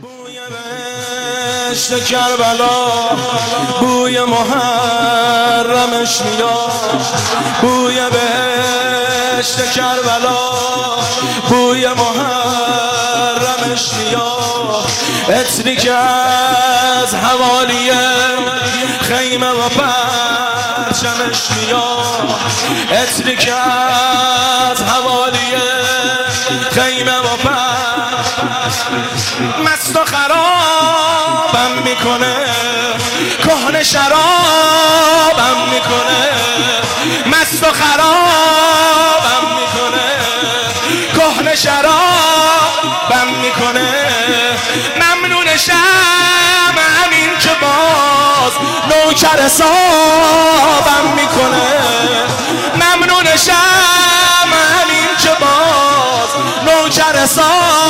بوی بهشت کربلا بوی محرمش میاد بوی بهشت کربلا بوی محرمش میاد اتری که از حوالی خیمه و پرچمش میاد اتری که از حوالی خیمه مست و خرابم می‌کنه. کهن شرابم می‌کنه. مست و خرابم می‌کنه. کهن شرابم می‌کنه. ممنونشم همین که باز نوکر حسابم می‌کنه. ممنونشم همین که باز نوکر حسابم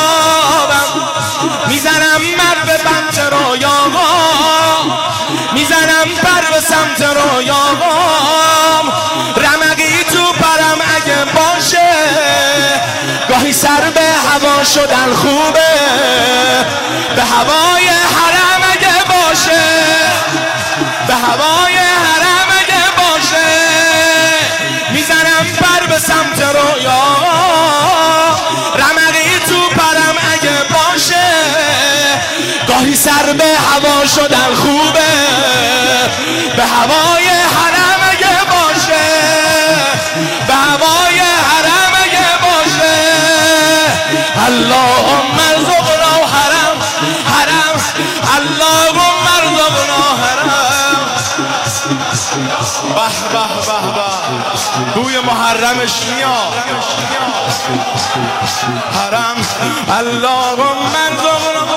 سمت رویاغام رمقی تو پرم اگه باشه. گاهی سر به هوا شدن خوبه. به هوای حرم اگه باشه. به هوای حرم اگه باشه. می‌زنم پر به سمت رویا سر به هوا شدن خوبه. به هوای حرم اگه باشه. به هوای حرم اگه باشه. اللهم ارزقنا حرم حرم. اللهم ارزقنا حرم. به بوی محرمش میاد حرم اللهم ارزقنا.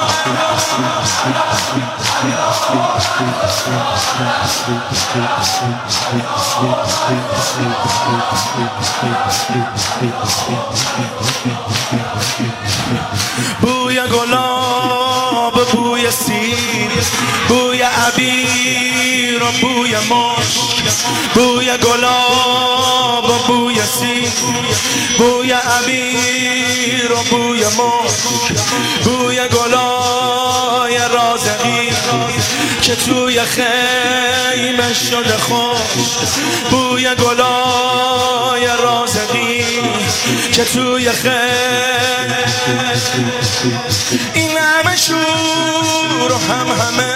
بوی گلاب بوی سیر بوی عبیر و بوی مشک. بوی گلاب و بوی سیر بوی عبیر و بوی مشک بوی گلای رازقی که توی خیمه شده خوش بوی گلای رازقی که توی خیمه این همه شور و هم همه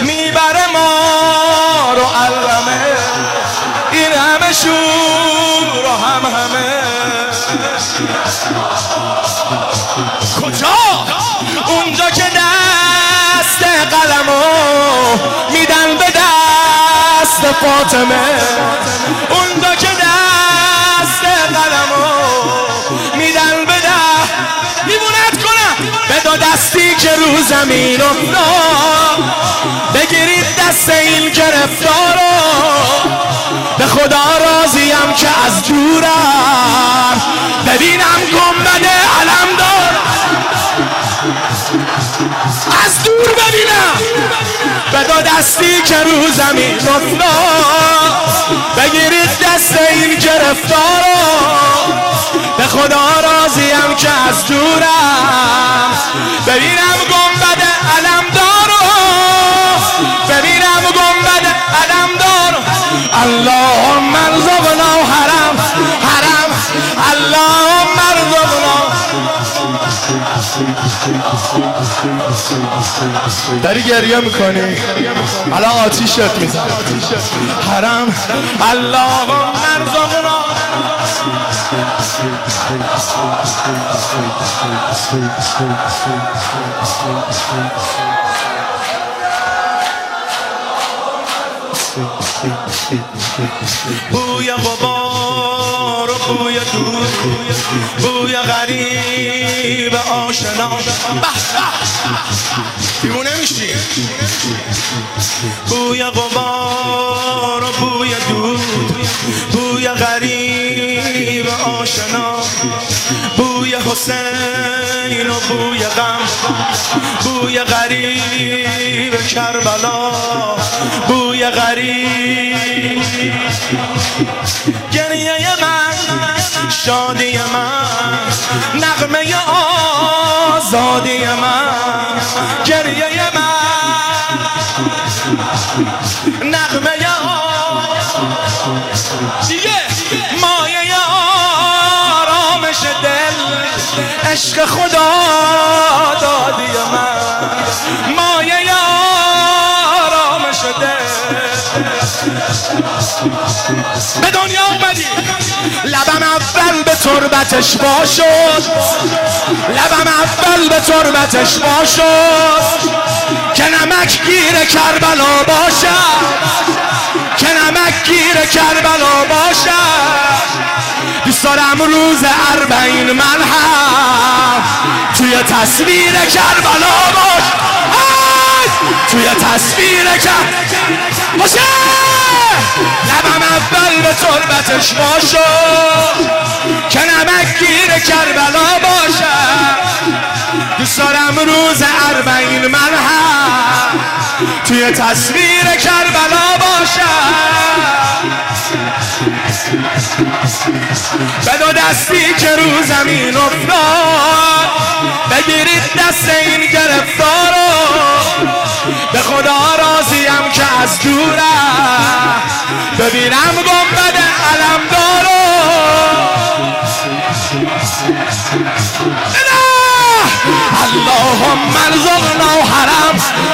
می‌بره ما رو علمه. این همه شور و هم همه. کجا؟ اونجا که فاطمه. اونجا که دست قلمو میدن به میمونت کنم به دو دستی که رو زمین افتاد. بگیرید دست این گرفتارو به خدا راضیم که از دورم. ببینم گنبد علم دار. به دو دستی که رو زمین افتاد. بگیرید دست این گرفتارو به خدا راضیم که از دورم. ببینم گنبد علم داری گریه می‌کنی؟ الان آتیشت میزن حرم اللهم ارزقنا بوی غبار و بوی دور بوی غریب آشنا. دیوونه میشی بوی غبار و بوی دور بوی غریب آشنا. بوی حسین و بوی غم بوی غریب کربلا. بوی غریب. گریه من شادی من نغمه آزادی من گریه من نغمه آزادی مایه آرامش دل عشق خدا دادی من. مایه آرامش دل به دنیا اومدی. لبم اول به تربتش باشد. لبم اول به تربتش باشد. که نمک گیر کربلا باشد. که نمک گیر کربلا باشد. دوست دارم روز اربعین من هم توی تصویر کربلا باش توی تصویر کربلا باشه! لبم اول به تربتش باشو که نمک گیر کربلا باشه. دوست دارم روز اربعین من هم توی تصویر کربلا باشم به دستی که رو زمین افتاد بگیرید دست این گرفتارو به خدا راضیم که از دورم ببینم گنبد علم دارو اللهم حرم حرم.